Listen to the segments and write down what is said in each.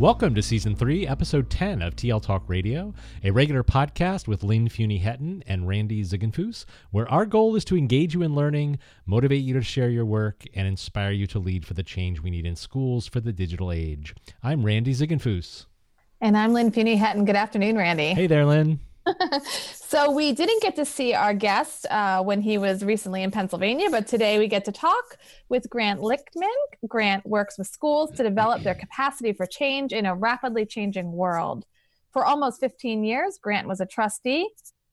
Welcome to Season 3, Episode 10 of TL Talk Radio, a regular podcast with Lynn Fuini-Hetten and Randy Ziegenfuss, where our goal is to engage you in learning, motivate you to share your work, and inspire you to lead for the change we need in schools for the digital age. I'm Randy Ziegenfuss. And I'm Lynn Fuini-Hetten. Good afternoon, Randy. Hey there, Lynn. so we didn't get to see our guest uh, when he was recently in Pennsylvania, but today we get to talk with Grant Lichtman. Grant works with schools to develop their capacity for change in a rapidly changing world. For almost 15 years, Grant was a trustee,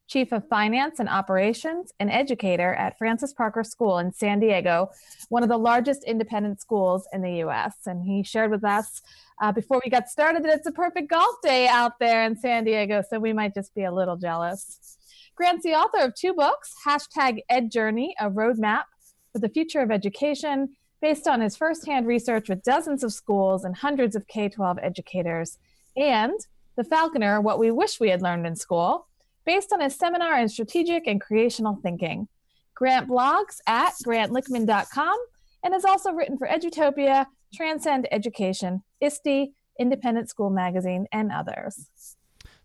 chief of finance and operations, and educator at Francis Parker School in San Diego, one of the largest independent schools in the U.S. And he shared with us uh, before we got started that it's a perfect golf day out there in San Diego, so we might just be a little jealous. Grant's the author of two books hashtag Ed Journey, a roadmap for the future of education, based on his firsthand research with dozens of schools and hundreds of K 12 educators, and The Falconer, What We Wish We Had Learned in School, based on his seminar in strategic and creational thinking. Grant blogs at grantlichtman.com and has also written for Edutopia, Transcend Education, ISTE, Independent School Magazine, and others.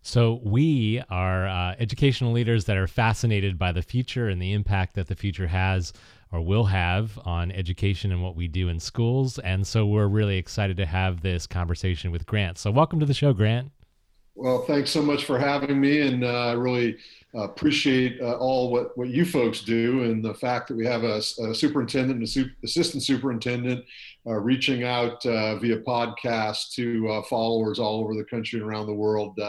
So, we are uh, educational leaders that are fascinated by the future and the impact that the future has or will have on education and what we do in schools. And so, we're really excited to have this conversation with Grant. So, welcome to the show, Grant. Well, thanks so much for having me, and uh, I really uh, appreciate uh, all what, what you folks do, and the fact that we have a, a superintendent and a su- assistant superintendent uh, reaching out uh, via podcast to uh, followers all over the country and around the world.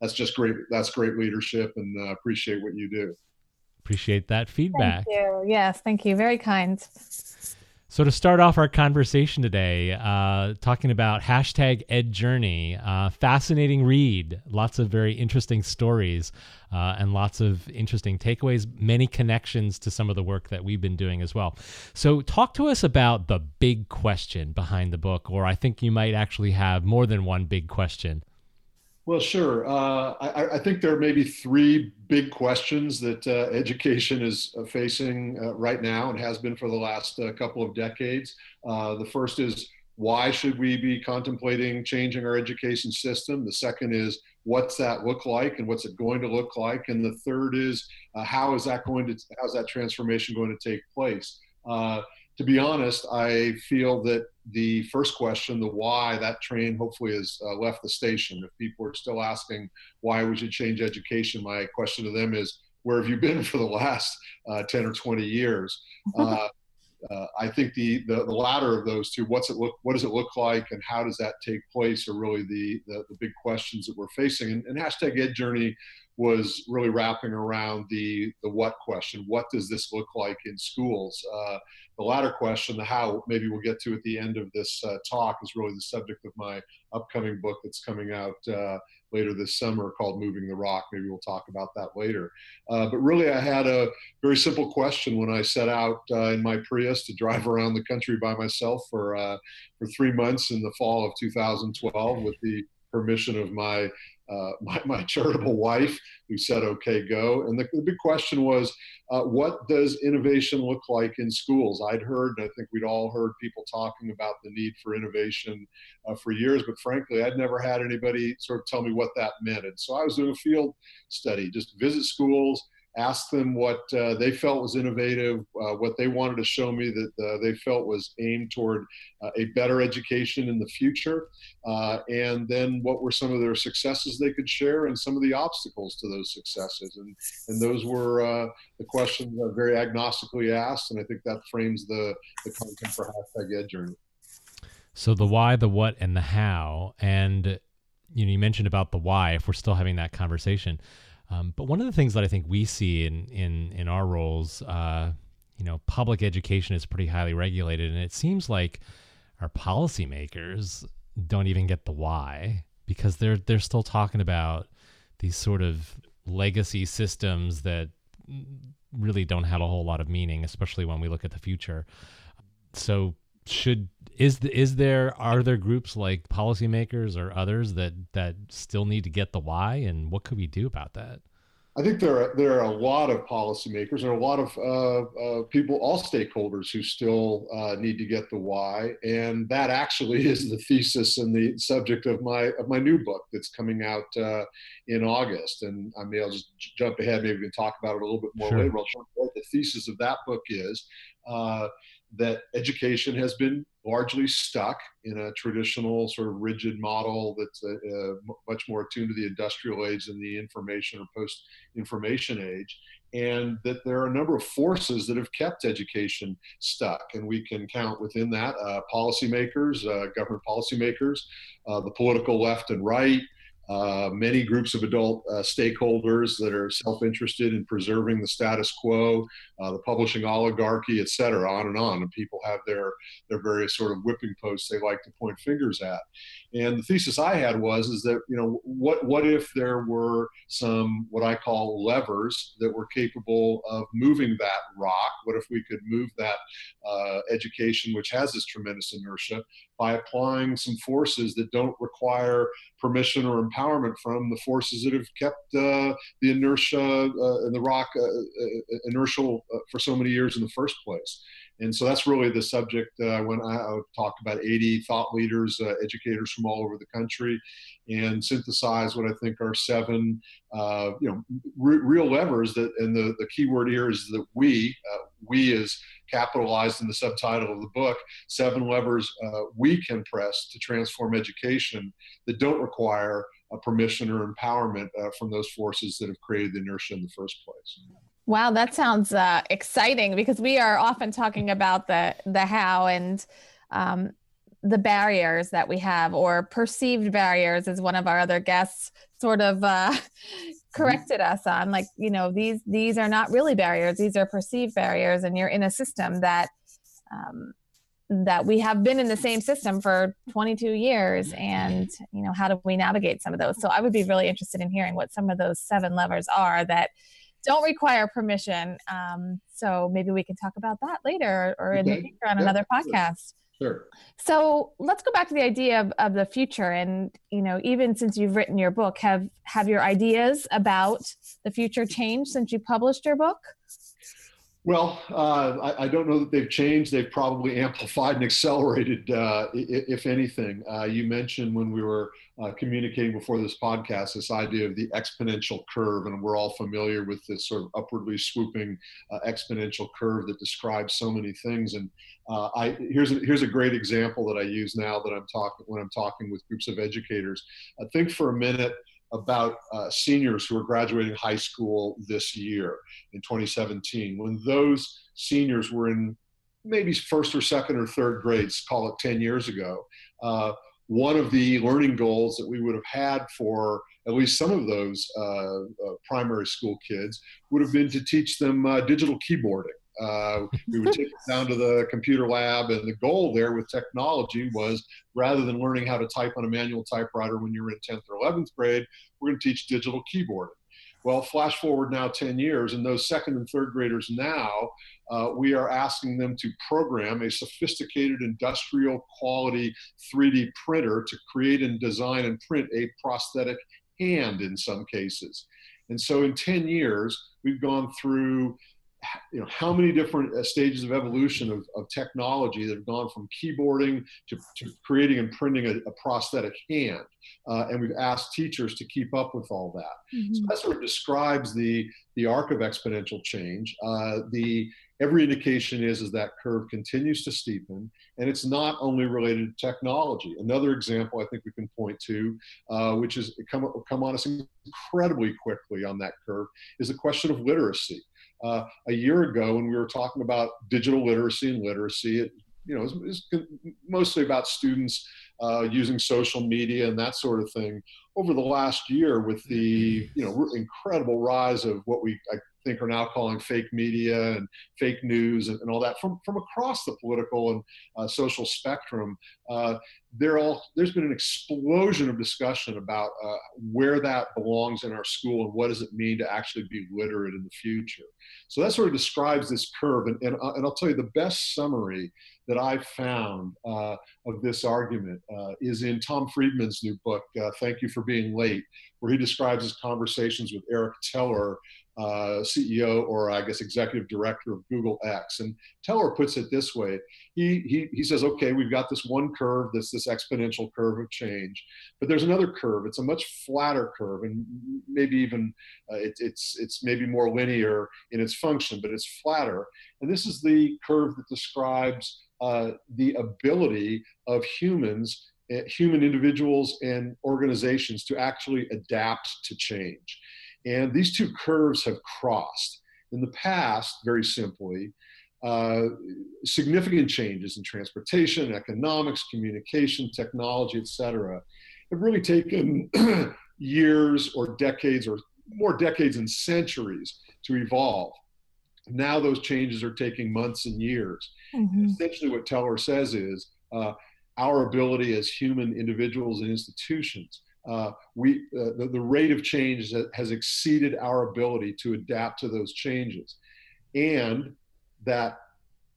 that's just great. That's great leadership, and I appreciate what you do. Appreciate that feedback. Thank you. Yes, thank you. Very kind. So to start off our conversation today, uh, talking about hashtag Ed Journey, uh, fascinating read, lots of very interesting stories, uh, and lots of interesting takeaways, many connections to some of the work that we've been doing as well. So talk to us about the big question behind the book, or I think you might actually have more than one big question. Well, sure. Uh, I, I, think there are maybe three big questions that uh, education is uh, facing uh, right now and has been for the last uh, couple of decades. Uh, the first is why should we be contemplating changing our education system? The second is what's that look like and what's it going to look like? And the third is how is that going to how's that transformation going to take place? To be honest, I feel that the first question, the why, that train hopefully has uh, left the station. If people are still asking why we should change education, my question to them is, where have you been for the last uh, 10 or 20 years? Uh, uh, I think the, the, the latter of those two, what's it look, what does it look like, and how does that take place, are really the the, the big questions that we're facing. And, and hashtag Ed Journey was really wrapping around the the what question. What does this look like in schools? Uh, the latter question, the how, maybe we'll get to at the end of this uh, talk, is really the subject of my upcoming book that's coming out uh, later this summer called Moving the Rock. Maybe we'll talk about that later. Uh, but really, I had a very simple question when I set out uh, in my Prius to drive around the country by myself for uh, for three months in the fall of 2012 with the permission of my uh, my, my, charitable wife who said, okay, go. And the, the big question was, uh, what does innovation look like in schools? I'd heard, and I think we'd all heard people talking about the need for innovation uh, for years, but frankly, I'd never had anybody sort of tell me what that meant. And so I was doing a field study, just visit schools, asked them what uh, they felt was innovative, uh, what they wanted to show me that uh, they felt was aimed toward uh, a better education in the future, uh, and then what were some of their successes they could share and some of the obstacles to those successes. And, and those were uh, the questions that very agnostically asked, and I think that frames the, the content for hashtag Ed. So the why, the what, and the how, and you know, you mentioned about the why. If we're still having that conversation, um, but one of the things that I think we see in in in our roles, uh, you know, public education is pretty highly regulated, and it seems like our policymakers don't even get the why because they're they're still talking about these sort of legacy systems that really don't have a whole lot of meaning, especially when we look at the future. So should is the, is there are there groups like policymakers or others that that still need to get the why and what could we do about that I think there are there are a lot of policymakers and a lot of uh, uh, people, all stakeholders, who still uh, need to get the why, and that actually is the thesis and the subject of my of my new book that's coming out uh, in August. And I mean, I'll just jump ahead. Maybe we can talk about it a little bit more sure. later. The thesis of that book is uh, that education has been largely stuck in a traditional sort of rigid model that's uh, uh, much more attuned to the industrial age than the information or post information age and that there are a number of forces that have kept education stuck and we can count within that uh, policymakers uh, government policymakers uh, the political left and right uh, many groups of adult uh, stakeholders that are self-interested in preserving the status quo, uh, the publishing oligarchy, et cetera, on and on. And people have their their various sort of whipping posts they like to point fingers at. And the thesis I had was is that you know what what if there were some what I call levers that were capable of moving that rock? What if we could move that uh, education, which has this tremendous inertia, by applying some forces that don't require permission or empowerment from the forces that have kept uh, the inertia uh, and the rock uh, uh, inertial uh, for so many years in the first place. And so that's really the subject when I, I talked about 80 thought leaders, educators from all over the country, and synthesize what I think are seven, you know, r- real levers. That and the the key word here is that we, we is capitalized in the subtitle of the book. Seven levers uh, we can press to transform education that don't require permission or empowerment uh, from those forces that have created the inertia in the first place. Wow, that sounds uh, exciting because we are often talking about the the how and um, the barriers that we have, or perceived barriers, as one of our other guests sort of uh, corrected us on. Like, you know, these these are not really barriers; these are perceived barriers, and you're in a system that um, that we have been in the same system for 22 years and you know how do we navigate some of those so i would be really interested in hearing what some of those seven levers are that don't require permission. Um, so maybe we can talk about that later or in okay. the future on yeah, another podcast. Sure. So let's go back to the idea of, of the future. And, you know, even since you've written your book, have, have your ideas about the future changed since you published your book? Well, uh, I, I, don't know that they've changed. They've probably amplified and accelerated, uh, if anything. Uh, you mentioned when we were uh, communicating before this podcast this idea of the exponential curve, and we're all familiar with this sort of upwardly swooping uh, exponential curve that describes so many things. And uh, I, here's a, here's a great example that I use now that I'm talking when I'm talking with groups of educators. I think for a minute about uh, seniors who are graduating high school this year in 2017. When those seniors were in maybe first or second or third grades, call it 10 years ago, uh, one of the learning goals that we would have had for at least some of those uh, uh primary school kids would have been to teach them uh, digital keyboarding. Uh, we would take it down to the computer lab, and the goal there with technology was rather than learning how to type on a manual typewriter when you were in 10th or 11th grade, we're going to teach digital keyboarding. Well, flash forward now 10 years, and those second and third graders now, uh, we are asking them to program a sophisticated industrial quality 3D printer to create and design and print a prosthetic hand in some cases. And so in 10 years, we've gone through you know how many different uh, stages of evolution of, of technology that have gone from keyboarding to, to creating and printing a, a prosthetic hand uh, and we've asked teachers to keep up with all that. Mm-hmm. so that sort of describes the the arc of exponential change. Uh, the every indication is is that curve continues to steepen and it's not only related to technology. Another example i think we can point to uh, which is come, come on us incredibly quickly on that curve is the question of literacy uh, a year ago when we were talking about digital literacy and literacy. It, you know, it's mostly about students uh, using social media and that sort of thing. Over the last year, with the you know incredible rise of what we I think are now calling fake media and fake news and, and all that from from across the political and uh, social spectrum, uh, all there's been an explosion of discussion about uh, where that belongs in our school and what does it mean to actually be literate in the future. So that sort of describes this curve. And, and, uh, and I'll tell you the best summary that I've found uh, of this argument uh, is in Tom Friedman's new book, uh, Thank You for Being Late, where he describes his conversations with Eric Teller uh, CEO or I guess executive director of Google X. And Teller puts it this way: he, he he says, okay, we've got this one curve, this this exponential curve of change, but there's another curve. It's a much flatter curve, and maybe even uh, it, it's it's maybe more linear in its function, but it's flatter. And this is the curve that describes uh, the ability of humans eh, human individuals and organizations to actually adapt to change. And these two curves have crossed. In the past, very simply, uh, significant changes in transportation, economics, communication, technology, et cetera, have really taken years or decades or more decades and centuries to evolve. Now those changes are taking months and years. Mm-hmm. Essentially, what Teller says is uh, our ability as human individuals and institutions uh, we, uh, the, the, rate of change has exceeded our ability to adapt to those changes. And that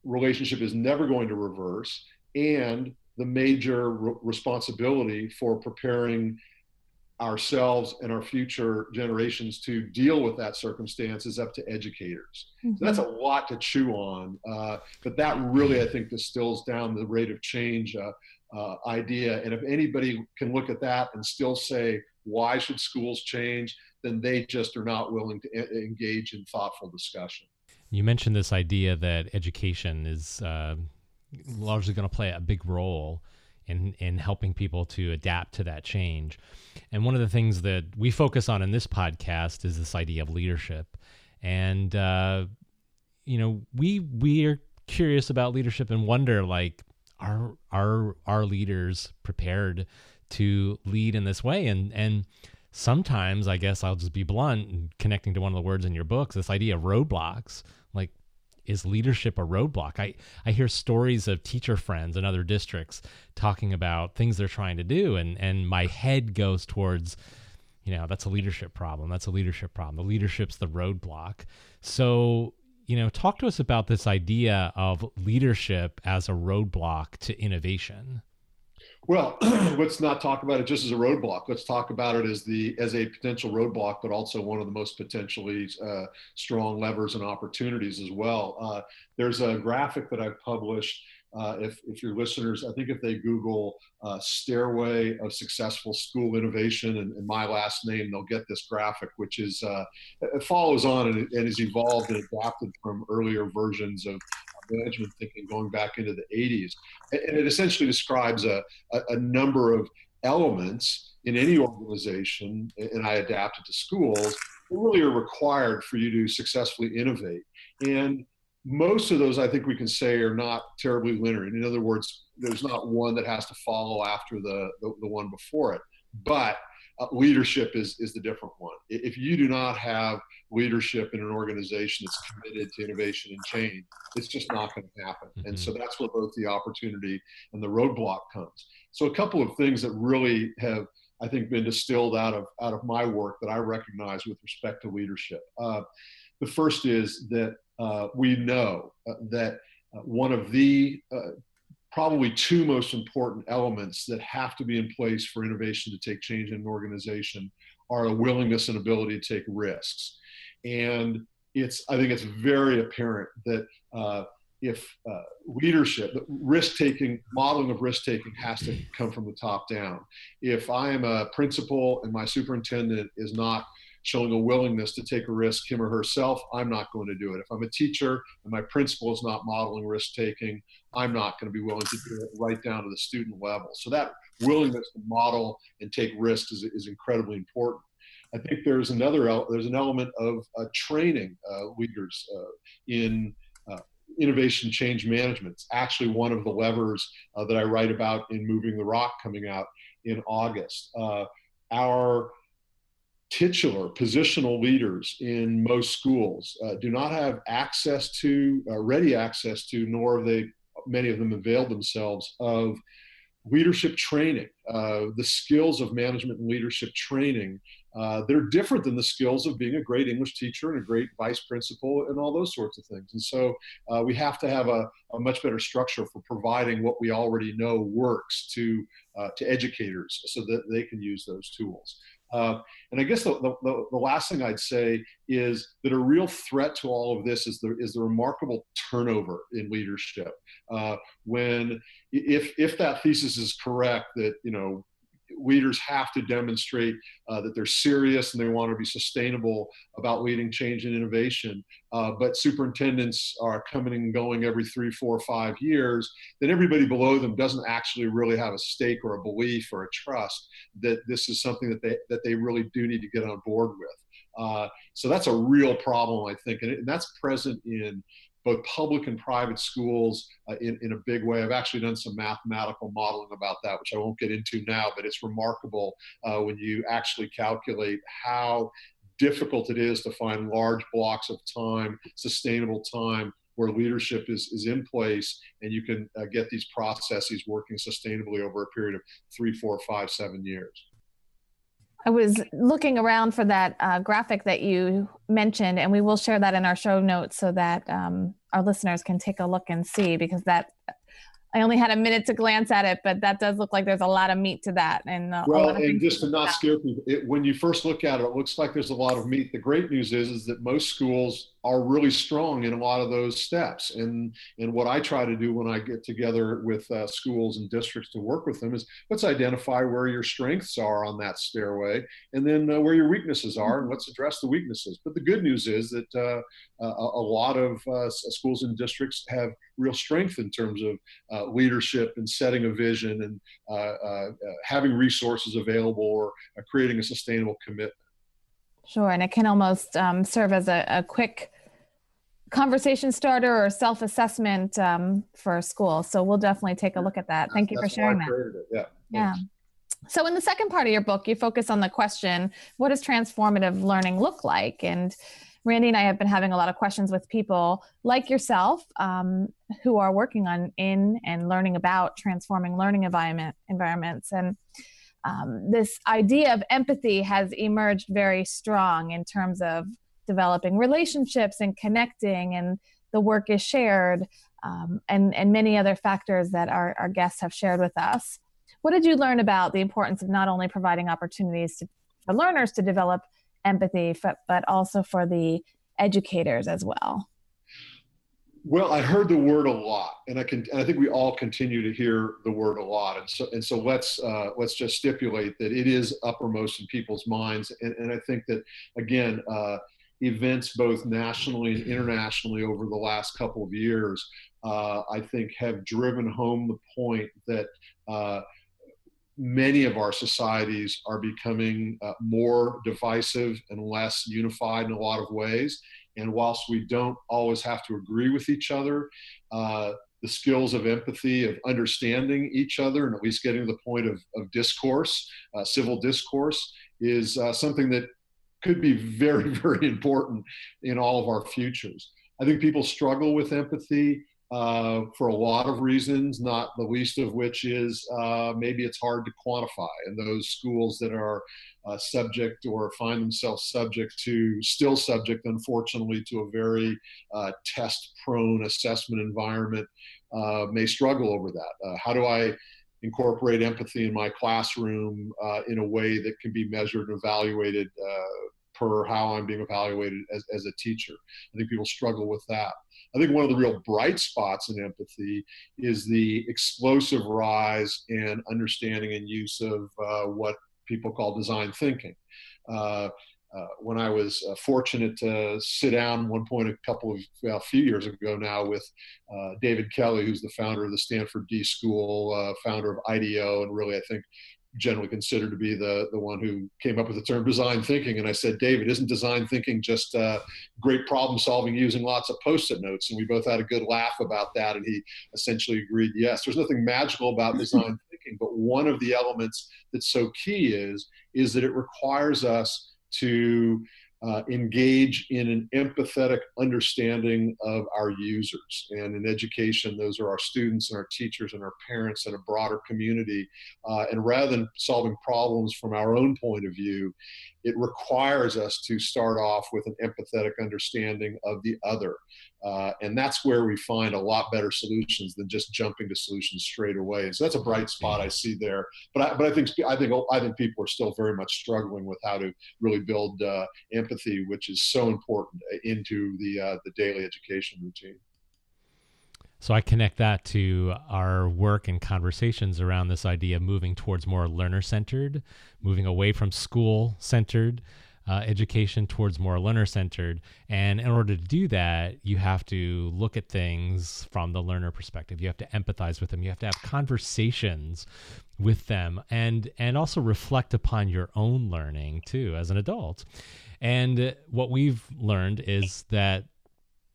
relationship is never going to reverse. And the major re- responsibility for preparing ourselves and our future generations to deal with that circumstance is up to educators. Mm-hmm. So that's a lot to chew on, uh, but that really, I think, distills down the rate of change uh, uh, idea. And if anybody can look at that and still say, why should schools change, then they just are not willing to engage in thoughtful discussion. You mentioned this idea that education is uh, largely going to play a big role in in helping people to adapt to that change. And one of the things that we focus on in this podcast is this idea of leadership. And uh, you know, we we are curious about leadership and wonder like are are our leaders prepared to lead in this way. And and sometimes i guess i'll just be blunt connecting to one of the words in your books this idea of roadblocks like is leadership a roadblock? I i hear stories of teacher friends in other districts talking about things they're trying to do and and my head goes towards you know that's a leadership problem that's a leadership problem. The leadership's the roadblock. So you know, talk to us about this idea of leadership as a roadblock to innovation. Well, let's not talk about it just as a roadblock. Let's talk about it as the as a potential roadblock, but also one of the most potentially uh, strong levers and opportunities as well. Uh, there's a graphic that I've published uh, if, if your listeners, I think if they Google uh, Stairway of Successful School Innovation and, and, my last name, they'll get this graphic, which is, uh, it follows on and, and is evolved and adapted from earlier versions of management thinking going back into the 80s. And it essentially describes a, a, a number of elements in any organization, and I adapted to schools, really are required for you to successfully innovate. And most of those I think we can say are not terribly linear. In other words, there's not one that has to follow after the, the, the one before it. But uh, leadership is, is the different one. If you do not have leadership in an organization that's committed to innovation and change, it's just not going to happen. Mm-hmm. And so that's where both the opportunity and the roadblock comes. So a couple of things that really have, I think, been distilled out of out of my work that I recognize with respect to leadership. Uh, the first is that uh, we know uh, that uh, one of the probably two most important elements that have to be in place for innovation to take change in an organization are a willingness and ability to take risks. And it's I think it's very apparent that uh, if uh, leadership, risk taking, modeling of risk taking has to come from the top down. If I am a principal and my superintendent is not showing a willingness to take a risk, him or herself, I'm not going to do it. If I'm a teacher and my principal is not modeling risk taking, I'm not going to be willing to do it right down to the student level. So that willingness to model and take risks is, is incredibly important. I think there's another there's an element of uh, training uh, leaders uh, in uh, innovation change management. It's actually one of the levers uh, that I write about in Moving the Rock coming out in August. Uh, our titular positional leaders in most schools do not have access to ready access to, nor have they many of them availed themselves of leadership training, uh, the skills of management and leadership training. Uh, they're different than the skills of being a great English teacher and a great vice principal and all those sorts of things. And so uh, we have to have a, a, much better structure for providing what we already know works to uh, to educators so that they can use those tools. Uh, and I guess the, the, the, last thing I'd say is that a real threat to all of this is the, is the remarkable turnover in leadership. Uh, when, if, if that thesis is correct, that, you know, leaders have to demonstrate uh, that they're serious and they want to be sustainable about leading change and innovation. Uh, but superintendents are coming and going every three, four, five years. Then everybody below them doesn't actually really have a stake or a belief or a trust that this is something that they that they really do need to get on board with. Uh, so that's a real problem, I think, and, it, and that's present in both public and private schools uh, in, in a big way. I've actually done some mathematical modeling about that, which I won't get into now, but it's remarkable uh, when you actually calculate how difficult it is to find large blocks of time, sustainable time, where leadership is, is in place and you can uh, get these processes working sustainably over a period of three, four, five, seven years. I was looking around for that uh, graphic that you mentioned, and we will share that in our show notes so that um, our listeners can take a look and see because that I only had a minute to glance at it, but that does look like there's a lot of meat to that. And uh, well, and just to not scare people, it, when you first look at it, it looks like there's a lot of meat. The great news is, is that most schools are really strong in a lot of those steps. And and what I try to do when I get together with uh, schools and districts to work with them is let's identify where your strengths are on that stairway, and then uh, where your weaknesses are, and let's address the weaknesses. But the good news is that uh, a, a, lot of uh, schools and districts have real strength in terms of uh, leadership and setting a vision and uh, having resources available or creating a sustainable commitment. Sure, and it can almost um, serve as a, a, quick conversation starter or self-assessment um, for a school. So we'll definitely take a look at that. Thank you for sharing that. Yeah. Yeah. So in the second part of your book, you focus on the question, what does transformative learning look like? And Randy and I have been having a lot of questions with people like yourself um, who are working on in and learning about transforming learning environment environments. And um, this idea of empathy has emerged very strong in terms of developing relationships and connecting, and the work is shared, um, and, and many other factors that our, our guests have shared with us. What did you learn about the importance of not only providing opportunities to, for learners to develop empathy, but, but also for the educators as well? Well, I heard the word a lot, and I can. And I think we all continue to hear the word a lot, and so and so let's uh, let's just stipulate that it is uppermost in people's minds, and, and I think that again, uh, events both nationally and internationally over the last couple of years, uh, I think have driven home the point that uh, many of our societies are becoming uh, more divisive and less unified in a lot of ways. And whilst we don't always have to agree with each other, uh, the skills of empathy, of understanding each other, and at least getting to the point of, of discourse, uh, civil discourse, is uh, something that could be very, very important in all of our futures. I think people struggle with empathy uh, for a lot of reasons, not the least of which is uh, maybe it's hard to quantify. And those schools that are uh, subject or find themselves subject to, still subject, unfortunately, to a very uh, test prone assessment environment uh, may struggle over that. Uh, how do I incorporate empathy in my classroom uh, in a way that can be measured and evaluated uh, per how I'm being evaluated as, as a teacher. I think people struggle with that. I think one of the real bright spots in empathy is the explosive rise in understanding and use of uh, what people call design thinking. Uh, Uh, when I was uh, fortunate to sit down one point a couple of well, a few years ago now with uh, David Kelley, who's the founder of the Stanford D School, uh, founder of IDEO, and really I think generally considered to be the, the one who came up with the term design thinking. And I said, David, isn't design thinking just uh, great problem solving using lots of post it notes? And we both had a good laugh about that. And he essentially agreed, yes, there's nothing magical about design thinking, but one of the elements that's so key is, is that it requires us to uh, engage in an empathetic understanding of our users. And in education, those are our students and our teachers and our parents and a broader community. Uh, and rather than solving problems from our own point of view, it requires us to start off with an empathetic understanding of the other. Uh, and that's where we find a lot better solutions than just jumping to solutions straight away. So that's a bright spot I see there. But I, but I think I think I think people are still very much struggling with how to really build uh, empathy, which is so important into the uh, the daily education routine. So I connect that to our work and conversations around this idea of moving towards more learner centered, moving away from school centered uh, education towards more learner centered. And in order to do that, you have to look at things from the learner perspective. You have to empathize with them. You have to have conversations with them and and also reflect upon your own learning too as an adult. And what we've learned is that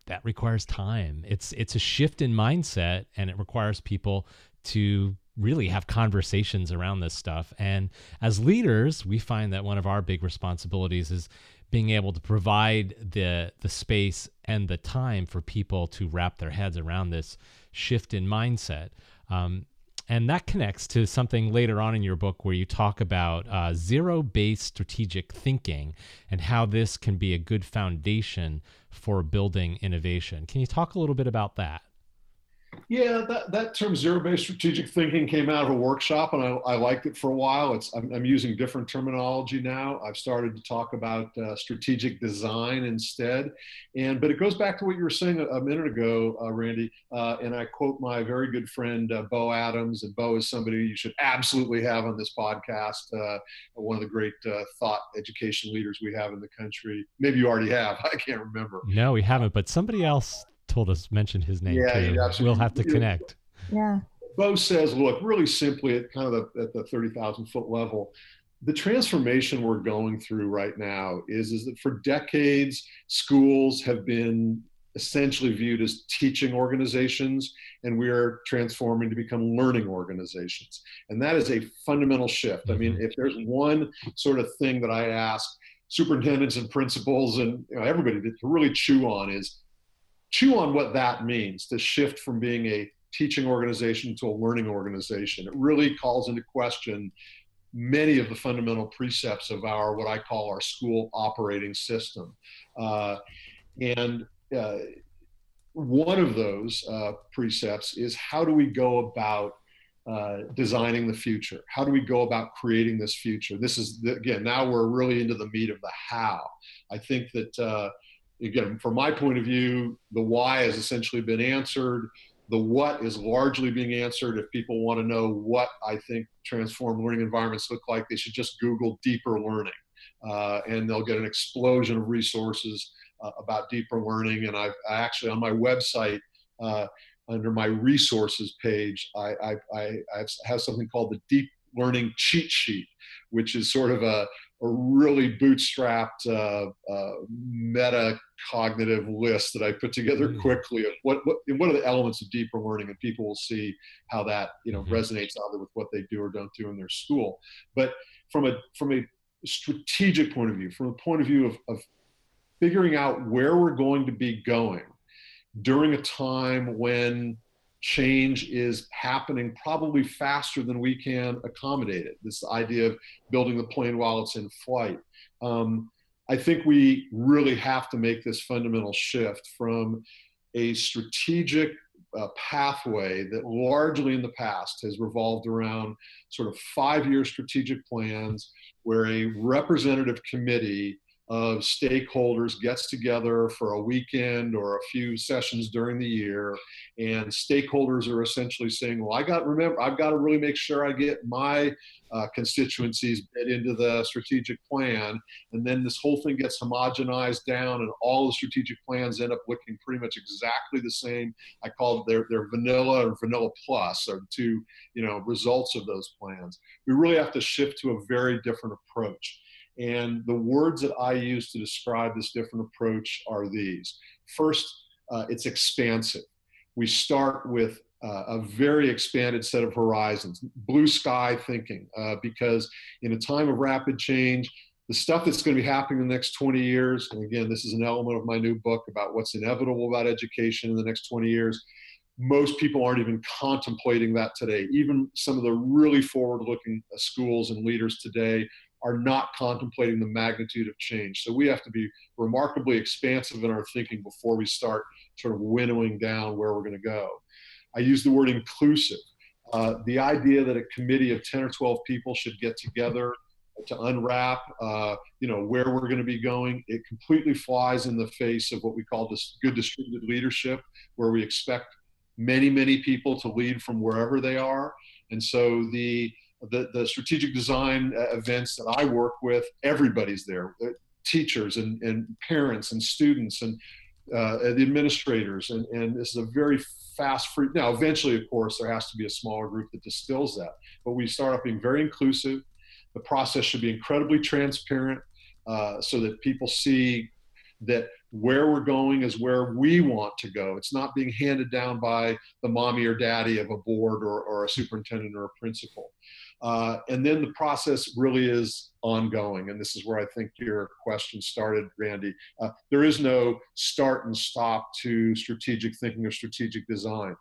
that requires time. It's it's a shift in mindset and it requires people to really have conversations around this stuff. And as leaders, we find that one of our big responsibilities is being able to provide the the space and the time for people to wrap their heads around this shift in mindset. Um, and that connects to something later on in your book where you talk about uh, zero based strategic thinking and how this can be a good foundation for building innovation. Can you talk a little bit about that? Yeah, that, that term zero-based strategic thinking came out of a workshop, and I, I liked it for a while. It's I'm, I'm, using different terminology now. I've started to talk about uh, strategic design instead, and but it goes back to what you were saying a, a minute ago, uh, Randy. Uh, and I quote my very good friend uh, Bo Adams, and Bo is somebody you should absolutely have on this podcast. Uh, one of the great uh, thought education leaders we have in the country. Maybe you already have. I can't remember. No, we haven't. But somebody else told us mentioned his name yeah, too. We'll have to connect. Yeah. Bo says, look, really simply at kind of the, at the 30,000 foot level, the transformation we're going through right now is, is that for decades, schools have been essentially viewed as teaching organizations, and we are transforming to become learning organizations. And that is a fundamental shift. I mean, mm-hmm. if there's one sort of thing that I ask superintendents and principals and you know, everybody to really chew on is chew on what that means to shift from being a teaching organization to a learning organization. It really calls into question many of the fundamental precepts of our what I call our school operating system. Uh, and uh, one of those uh, precepts is how do we go about uh, designing the future? How do we go about creating this future? This is, the, again, now we're really into the meat of the how. I think that uh, again, from my point of view, the why has essentially been answered. The what is largely being answered. If people want to know what I think transformed learning environments look like, they should just Google deeper learning. Uh, and they'll get an explosion of resources uh, about deeper learning. And I've I actually on my website, uh, under my resources page, I, I, I, I have something called the Deep Learning Cheat Sheet, which is sort of a, a really bootstrapped uh, uh, meta cognitive list that I put together mm. quickly of what, what what are the elements of deeper learning, and people will see how that you know mm-hmm. resonates either with what they do or don't do in their school. But from a from a strategic point of view, from a point of view of, of figuring out where we're going to be going during a time when change is happening probably faster than we can accommodate it. This idea of building the plane while it's in flight. Um, I think we really have to make this fundamental shift from a strategic uh, pathway that largely in the past has revolved around sort of five year strategic plans where a representative committee of stakeholders gets together for a weekend or a few sessions during the year and stakeholders are essentially saying well i got remember i've got to really make sure i get my uh, constituencies bid into the strategic plan. And then this whole thing gets homogenized down and all the strategic plans end up looking pretty much exactly the same. I call it their, their vanilla or vanilla plus are two you know results of those plans. We really have to shift to a very different approach and the words that I use to describe this different approach are these. First, uh, it's expansive. We start with uh, a very expanded set of horizons, blue sky thinking, uh, because in a time of rapid change, the stuff that's going to be happening in the next 20 years, and again, this is an element of my new book about what's inevitable about education in the next 20 years. Most people aren't even contemplating that today. Even some of the really forward looking schools and leaders today are not contemplating the magnitude of change. So we have to be remarkably expansive in our thinking before we start sort of winnowing down where we're going to go. I use the word inclusive. Uh, the idea that a committee of 10 or 12 people should get together to unwrap, uh, you know, where we're going to be going, it completely flies in the face of what we call this good distributed leadership, where we expect many, many people to lead from wherever they are. And so the the, the strategic design uh, events that I work with, everybody's there, teachers and, and parents and students and uh, the administrators. And, and this is a very fast free. Now, eventually, of course, there has to be a smaller group that distills that. But we start off being very inclusive. The process should be incredibly transparent uh, so that people see that where we're going is where we want to go. It's not being handed down by the mommy or daddy of a board or, or a superintendent or a principal. Uh, and then the process really is ongoing. And this is where I think your question started, Randy. Uh, there is no start and stop to strategic thinking or strategic design.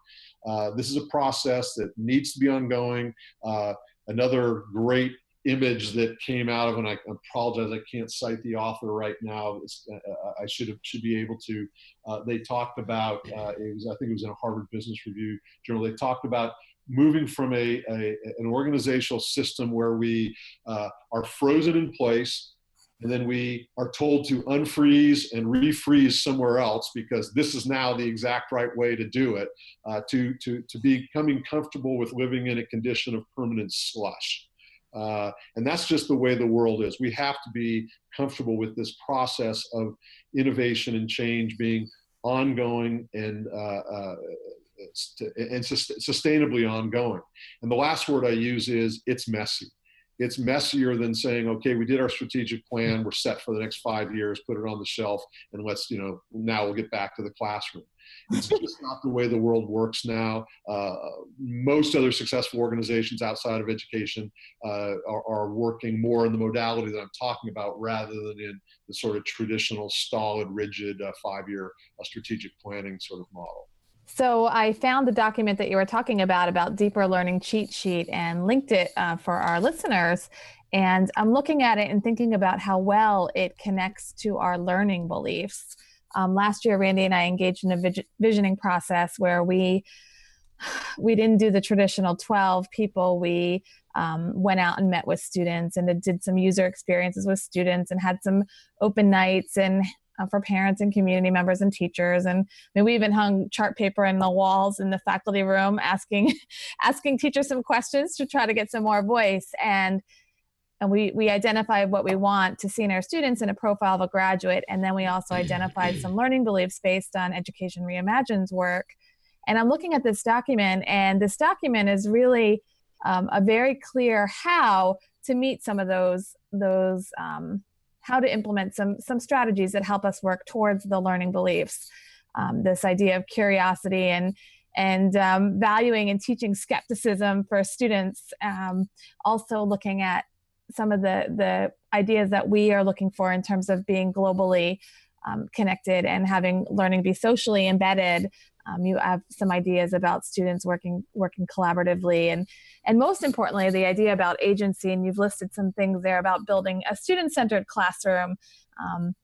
Uh, this is a process that needs to be ongoing. Uh, another great image that came out of, and I apologize, I can't cite the author right now. Uh, I should have, should be able to. Uh, they talked about uh, it was I think it was in a Harvard Business Review journal. They talked about moving from a, a an organizational system where we uh, are frozen in place and then we are told to unfreeze and refreeze somewhere else because this is now the exact right way to do it uh, to, to, to becoming comfortable with living in a condition of permanent slush. Uh, and that's just the way the world is. We have to be comfortable with this process of innovation and change being ongoing and uh, uh and sustainably ongoing. And the last word I use is it's messy. It's messier than saying, okay, we did our strategic plan, we're set for the next five years, put it on the shelf, and let's, you know, now we'll get back to the classroom. It's just not the way the world works now. Uh, most other successful organizations outside of education uh, are, are, working more in the modality that I'm talking about rather than in the sort of traditional, stolid, rigid uh, five year uh, strategic planning sort of model. So I found the document that you were talking about about deeper learning cheat sheet and linked it uh, for our listeners. And I'm looking at it and thinking about how well it connects to our learning beliefs. Um, last year, Randy and I engaged in a visioning process where we we didn't do the traditional 12 people. We um, went out and met with students and did some user experiences with students and had some open nights and uh, for parents and community members and teachers. And I mean, we even hung chart paper in the walls in the faculty room, asking asking teachers some questions to try to get some more voice. And and we we identified what we want to see in our students in a profile of a graduate, and then we also identified some learning beliefs based on Education Reimagined's work. And I'm looking at this document, and this document is really um, a very clear how to meet some of those those um, how to implement some some strategies that help us work towards the learning beliefs. Um, this idea of curiosity and and um, valuing and teaching skepticism for students. Um, also looking at some of the the ideas that we are looking for in terms of being globally um, connected and having learning be socially embedded um, you have some ideas about students working working collaboratively, and and most importantly, the idea about agency. And you've listed some things there about building a student-centered classroom. Um,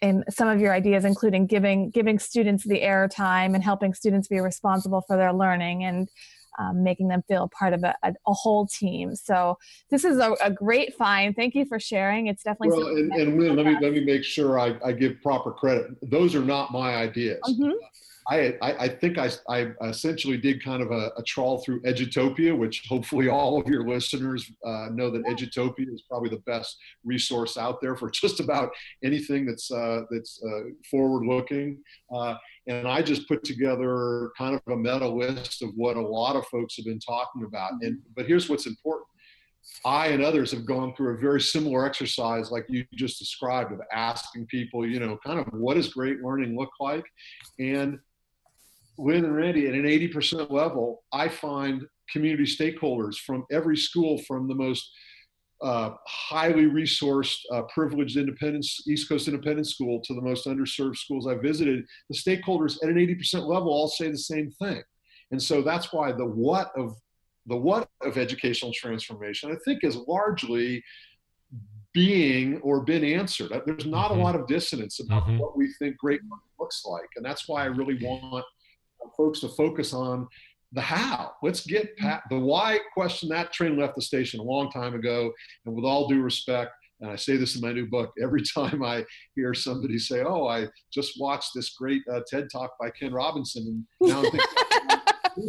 and some of your ideas, including giving giving students the air time and helping students be responsible for their learning. And um, making them feel part of a, a, a whole team. So this is a, a, great find. Thank you for sharing. It's definitely well, and, and Lynn, let me let me make sure I, I give proper credit. Those are not my ideas. Mm-hmm. I, I, think I, I essentially did kind of a, a, trawl through Edutopia, which hopefully all of your listeners uh, know that Edutopia is probably the best resource out there for just about anything that's uh, that's uh, forward looking. Uh, and I just put together kind of a meta list of what a lot of folks have been talking about. And but here's what's important. I and others have gone through a very similar exercise like you just described of asking people, you know, kind of what does great learning look like? And Lynn and Randy, at an 80% level, I find community stakeholders from every school, from the most uh, highly resourced, uh, privileged independence, East Coast independent school to the most underserved schools I visited, the stakeholders at an 80% level all say the same thing. And so that's why the what of the what of educational transformation, I think, is largely being or been answered. There's not mm-hmm. a lot of dissonance about mm-hmm. what we think great looks like. And that's why I really want folks to focus on the how. Let's get pat the why question. That train left the station a long time ago. And with all due respect, and I say this in my new book, every time I hear somebody say, "Oh, I just watched this great uh, TED talk by Ken Robinson," and now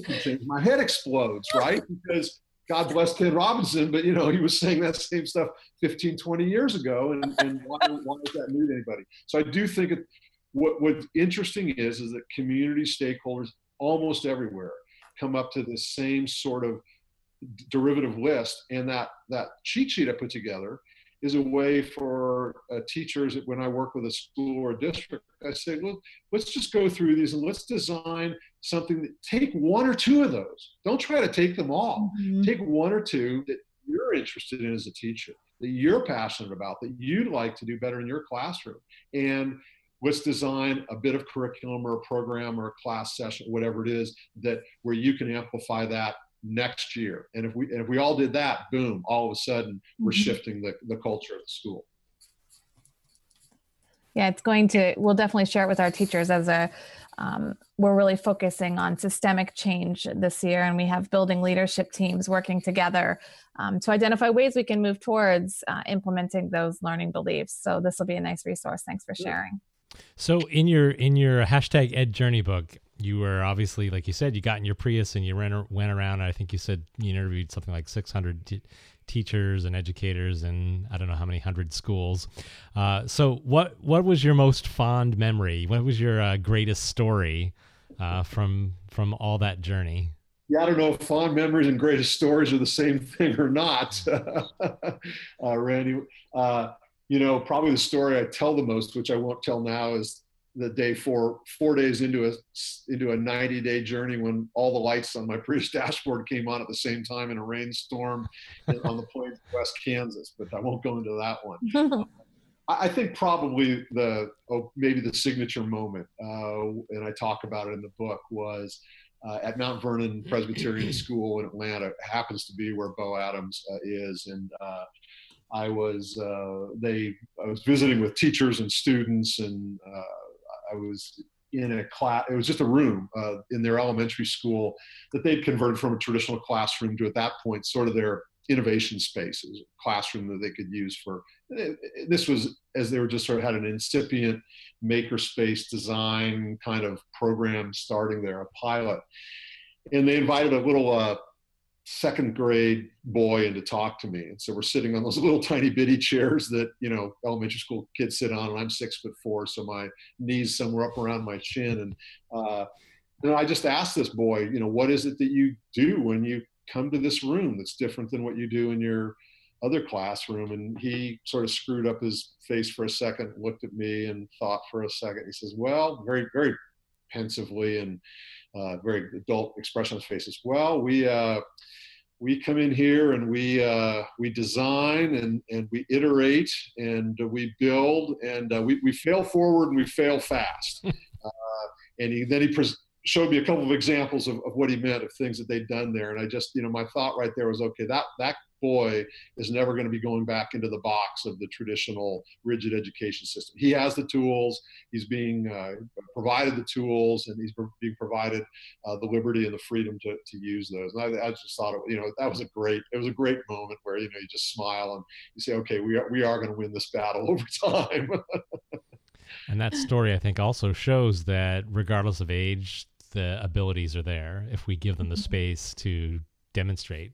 thinking, my head explodes, right? Because God bless Ken Robinson, but you know he was saying that same stuff 15, 20 years ago, and, and why, why is that new to anybody? So I do think it, what what's interesting is is that community stakeholders almost everywhere come up to the same sort of derivative list and that that cheat sheet i put together is a way for uh, teachers when i work with a school or a district i say well let's just go through these and let's design something that take one or two of those. Don't try to take them all. Mm-hmm. take one or two that you're interested in as a teacher that you're passionate about that you'd like to do better in your classroom. And let's design a bit of curriculum or a program or a class session, whatever it is, that where you can amplify that next year. And if we and if we all did that, boom, all of a sudden we're mm-hmm. shifting the, the culture of the school. Yeah, it's going to. We'll definitely share it with our teachers as a. Um, we're really focusing on systemic change this year, and we have building leadership teams working together um, to identify ways we can move towards uh, implementing those learning beliefs. So this will be a nice resource. Thanks for sharing. So in your in your hashtag Ed Journey book, you were obviously like you said, you got in your Prius and you ran went around. I think you said you interviewed something like 600 t- teachers and educators and I don't know how many hundred schools. Uh, so what what was your most fond memory? What was your uh, greatest story uh, from from all that journey? Yeah, I don't know if fond memories and greatest stories are the same thing or not, uh, Randy. You know, probably the story I tell the most, which I won't tell now, is the day four, four days into a into a 90 day journey when all the lights on my Prius dashboard came on at the same time in a rainstorm on the plains of West Kansas. But I won't go into that one. I think probably the oh, maybe the signature moment, uh, and I talk about it in the book, was uh, at Mount Vernon Presbyterian School in Atlanta. It happens to be where Bo Adams uh, is, and uh, I was uh, they I was visiting with teachers and students, and uh, I was in a class. It was just a room uh, in their elementary school that they'd converted from a traditional classroom to at that point sort of their innovation space. It was a classroom that they could use for. This was as they were just sort of had an incipient makerspace design kind of program starting there, a pilot, and they invited a little uh, second grade boy in to talk to me. And so we're sitting on those little tiny bitty chairs that, you know, elementary school kids sit on. And I'm six foot four, so my knees somewhere up around my chin. And, uh, and I just asked this boy, you know, what is it that you do when you come to this room that's different than what you do in your other classroom? And he sort of screwed up his face for a second, looked at me and thought for a second. He says, well, very, very pensively and uh, very adult expression face as well. We, uh, we come in here and we uh, we design and, and we iterate and we build and uh, we, we fail forward and we fail fast. uh, and he, then he pres- showed me a couple of examples of, of what he meant of things that they'd done there. And I just, you know, my thought right there was, okay, that that boy is never going to be going back into the box of the traditional rigid education system. He has the tools, he's being uh, provided the tools, and he's being provided uh, the liberty and the freedom to, to use those. And I, I just thought, it, you know, that was a great, it was a great moment where, you know, you just smile and you say, okay, we are, we are going to win this battle over time. and that story, I think, also shows that regardless of age, the abilities are there if we give them the mm-hmm. space to demonstrate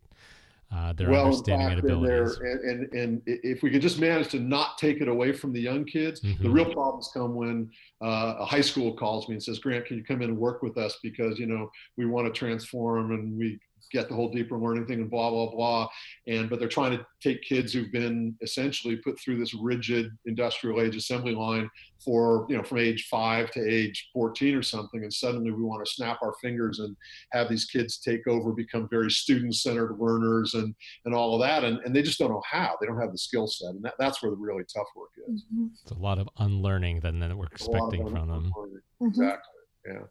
uh, their well, understanding fact, and abilities. And, and, and, if we could just manage to not take it away from the young kids, mm-hmm. the real problems come when uh, a high school calls me and says, Grant, can you come in and work with us because, you know, we want to transform and we get the whole deeper learning thing and blah blah blah. And but they're trying to take kids who've been essentially put through this rigid industrial age assembly line for you know from age five to age 14 or something and suddenly we want to snap our fingers and have these kids take over become very student centered learners and and all of that. And, and they just don't know how. They don't have the skill set. And that, that's where the really tough work is. Mm-hmm. it's a lot of unlearning than, than we're expecting from them. mm-hmm. exactly. Yeah.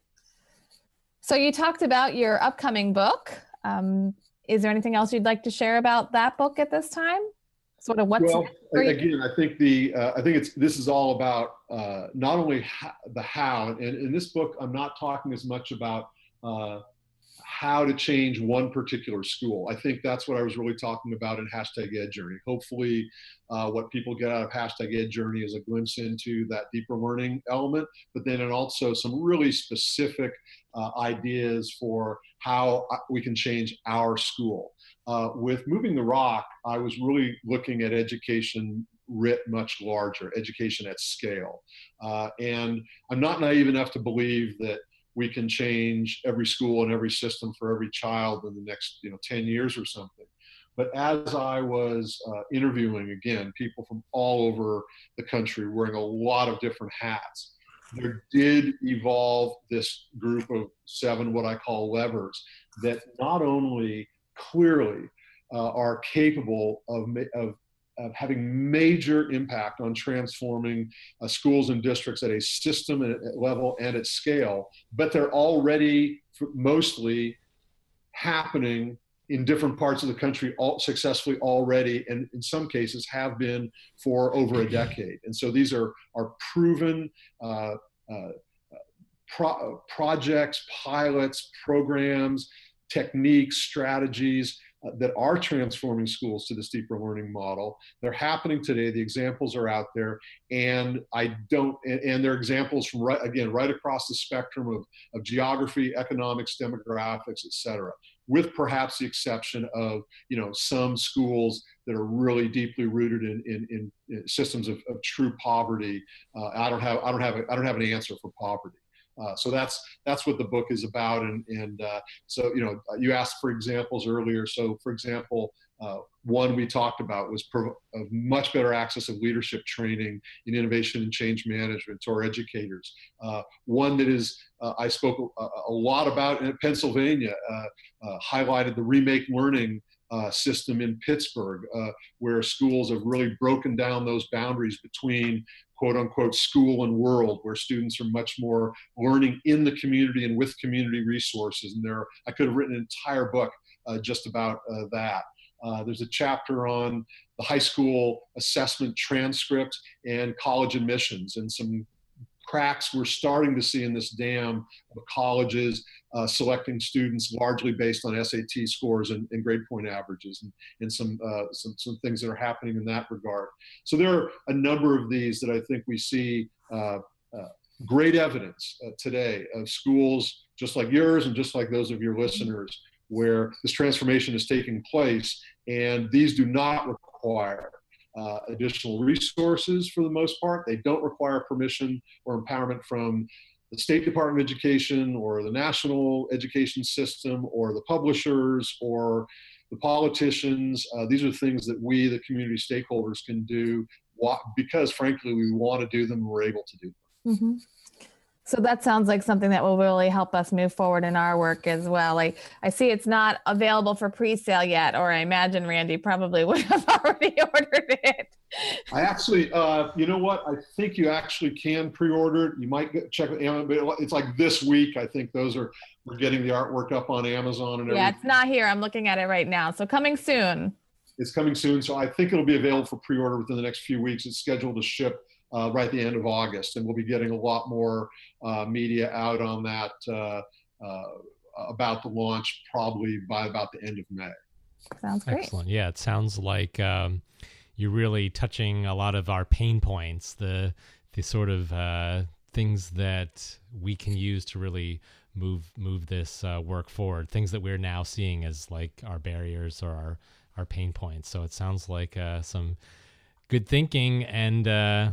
So you talked about your upcoming book um, is there anything else you'd like to share about that book at this time? Sort of what's well, again, I think the uh, I think it's this is all about uh, not only the how, and in this book, I'm not talking as much about uh, how to change one particular school. I think that's what I was really talking about in hashtag Ed Journey. Hopefully, uh, what people get out of hashtag Ed Journey is a glimpse into that deeper learning element, but then and also some really specific uh, ideas for how uh, we can change our school. Uh, with Moving the Rock, I was really looking at education writ much larger, education at scale. Uh, and I'm not naive enough to believe that we can change every school and every system for every child in the next you know 10 years or something. But as I was uh, interviewing, again, people from all over the country wearing a lot of different hats, there did evolve this group of seven, what I call levers, that not only clearly uh, are capable of, of, of, having major impact on transforming uh, schools and districts at a system level and at scale, but they're already mostly happening in different parts of the country all successfully already and in some cases have been for over a decade and so these are are proven uh, uh, pro- projects pilots programs techniques strategies uh, that are transforming schools to this deeper learning model. They're happening today. The examples are out there, and I don't. And, and they're examples from right again right across the spectrum of, of geography, economics, demographics, et cetera with perhaps the exception of you know some schools that are really deeply rooted in, in, in systems of, of, true poverty. Uh, I don't have I don't have a, I don't have an answer for poverty. Uh, so that's that's what the book is about, and and uh, so you know you asked for examples earlier. So for example, uh, one we talked about was pro- much better access of leadership training in innovation and change management to our educators. Uh, one that is uh, I spoke a, a, lot about in Pennsylvania, uh, uh, highlighted the remake learning uh, system in Pittsburgh, where schools have really broken down those boundaries between quote unquote school and world where students are much more learning in the community and with community resources and there i could have written an entire book uh, just about uh, that uh, there's a chapter on the high school assessment transcript and college admissions and some cracks we're starting to see in this dam of colleges uh, selecting students largely based on SAT scores and, and grade point averages and, and some, uh, some, some things that are happening in that regard. So there are a number of these that I think we see uh, uh great evidence uh, today of schools just like yours and just like those of your listeners where this transformation is taking place, and these do not require uh, additional resources for the most part. They don't require permission or empowerment from the State Department of Education or the national education system or the publishers or the politicians. Uh, these are things that we, the community stakeholders, can do because, frankly, we want to do them we're able to do them. Mm-hmm. So that sounds like something that will really help us move forward in our work as well. Like I see it's not available for pre-sale yet, or I imagine Randy probably would have already ordered it. I actually, uh, you know what? I think you actually can pre-order it. You might get, check with Amazon, but it's like this week. I think those are we're getting the artwork up on Amazon and everything. Yeah, it's not here. I'm looking at it right now. So coming soon. it's coming soon. So I think it'll be available for pre-order within the next few weeks. It's scheduled to ship uh, right at the end of August, and we'll be getting a lot more uh, media out on that uh, uh, about the launch probably by about the end of May. Sounds great. Excellent. Yeah, it sounds like um, you're really touching a lot of our pain points, the the sort of uh, things that we can use to really move move this uh, work forward. Things that we're now seeing as like our barriers or our our pain points. So it sounds like uh, some good thinking and uh,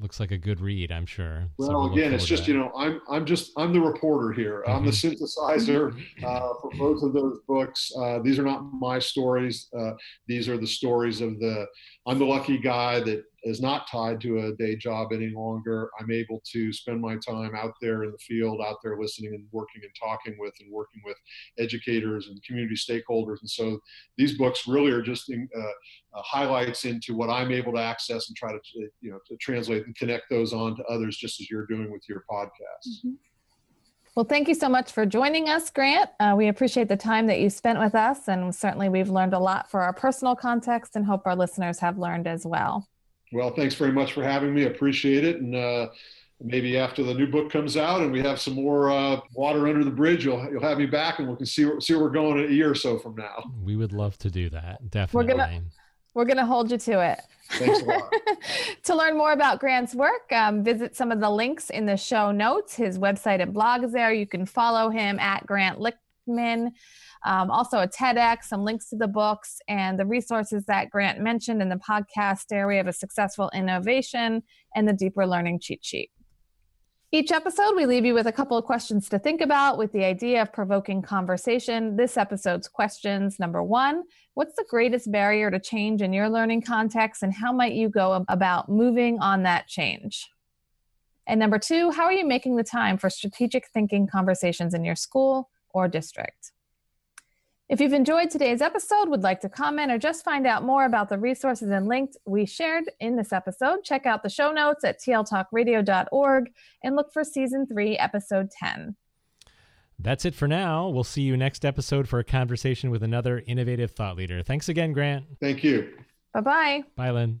looks like a good read. I'm sure. Well, so we'll again, it's just you know I'm I'm just I'm the reporter here. Mm-hmm. I'm the mm-hmm. synthesizer uh, for both of those books. Uh, these are not my stories. Uh, these are the stories of the. I'm the lucky guy that is not tied to a day job any longer. I'm able to spend my time out there in the field, out there listening and working and talking with and working with educators and community stakeholders. And so these books really are just in, uh, uh, highlights into what I'm able to access and try to you know to translate and connect those on to others, just as you're doing with your podcast. Mm-hmm. Well, thank you so much for joining us, Grant. Uh, we appreciate the time that you spent with us, and certainly we've learned a lot for our personal context and hope our listeners have learned as well. Well, thanks very much for having me. I appreciate it. And uh, maybe after the new book comes out and we have some more uh, water under the bridge, you'll you'll have me back and we can see see where we're going a year or so from now. We would love to do that. Definitely. We're gonna we're gonna hold you to it. Thanks a lot. to learn more about Grant's work, um, visit some of the links in the show notes. His website and blog is there. You can follow him at Grant Lichtman um, also a TEDx, some links to the books, and the resources that Grant mentioned in the podcast Stairway of a Successful Innovation and the Deeper Learning Cheat Sheet. Each episode, we leave you with a couple of questions to think about with the idea of provoking conversation. This episode's questions number one, what's the greatest barrier to change in your learning context, and how might you go about moving on that change? And number two, how are you making the time for strategic thinking conversations in your school or district? If you've enjoyed today's episode, would like to comment, or just find out more about the resources and links we shared in this episode, check out the show notes at tltalkradio.org and look for season three, episode 10. That's it for now. We'll see you next episode for a conversation with another innovative thought leader. Thanks again, Grant. Thank you. Bye bye. Bye, Lynn.